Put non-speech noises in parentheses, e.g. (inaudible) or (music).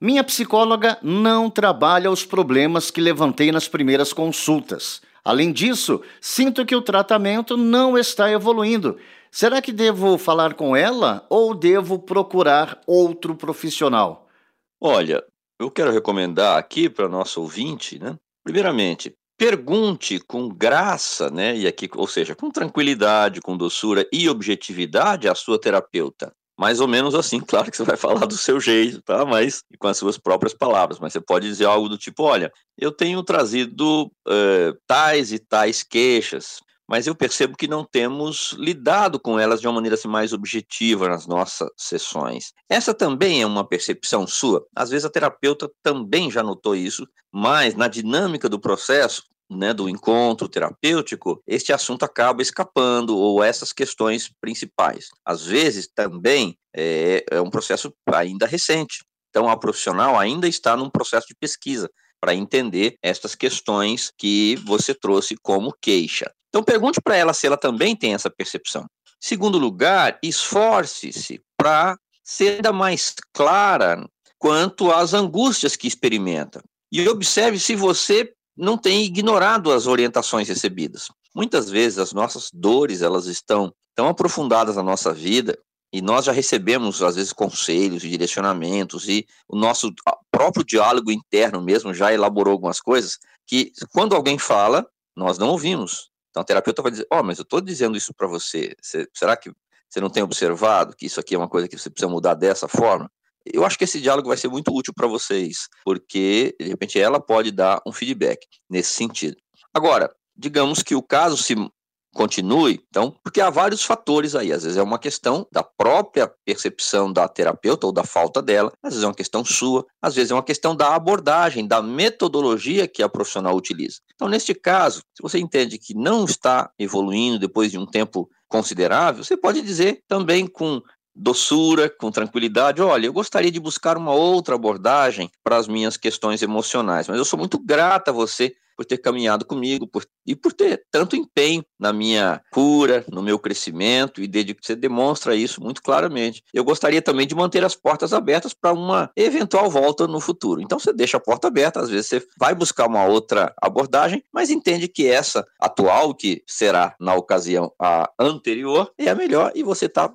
Minha psicóloga não trabalha os problemas que levantei nas primeiras consultas. Além disso, sinto que o tratamento não está evoluindo. Será que devo falar com ela ou devo procurar outro profissional? Olha, eu quero recomendar aqui para nosso ouvinte, né? Primeiramente, pergunte com graça, né? E aqui, ou seja, com tranquilidade, com doçura e objetividade à sua terapeuta mais ou menos assim, claro que você vai (laughs) falar do seu jeito, tá? Mas com as suas próprias palavras. Mas você pode dizer algo do tipo: olha, eu tenho trazido uh, tais e tais queixas, mas eu percebo que não temos lidado com elas de uma maneira assim, mais objetiva nas nossas sessões. Essa também é uma percepção sua. Às vezes a terapeuta também já notou isso, mas na dinâmica do processo, né, do encontro terapêutico, este assunto acaba escapando, ou essas questões principais. Às vezes, também, é, é um processo ainda recente. Então, a profissional ainda está num processo de pesquisa para entender estas questões que você trouxe como queixa. Então, pergunte para ela se ela também tem essa percepção. Segundo lugar, esforce-se para ser ainda mais clara quanto às angústias que experimenta. E observe se você não tem ignorado as orientações recebidas. Muitas vezes as nossas dores, elas estão tão aprofundadas na nossa vida e nós já recebemos às vezes conselhos e direcionamentos e o nosso próprio diálogo interno mesmo já elaborou algumas coisas que quando alguém fala, nós não ouvimos. Então a terapeuta vai dizer: "Ó, oh, mas eu estou dizendo isso para você. Será que você não tem observado que isso aqui é uma coisa que você precisa mudar dessa forma?" Eu acho que esse diálogo vai ser muito útil para vocês, porque de repente ela pode dar um feedback nesse sentido. Agora, digamos que o caso se continue, então, porque há vários fatores aí, às vezes é uma questão da própria percepção da terapeuta ou da falta dela, às vezes é uma questão sua, às vezes é uma questão da abordagem, da metodologia que a profissional utiliza. Então, neste caso, se você entende que não está evoluindo depois de um tempo considerável, você pode dizer também com doçura, com tranquilidade. Olha, eu gostaria de buscar uma outra abordagem para as minhas questões emocionais, mas eu sou muito grata a você por ter caminhado comigo por, e por ter tanto empenho na minha cura, no meu crescimento, e desde que você demonstra isso muito claramente. Eu gostaria também de manter as portas abertas para uma eventual volta no futuro. Então você deixa a porta aberta, às vezes você vai buscar uma outra abordagem, mas entende que essa atual, que será na ocasião a anterior, é a melhor e você está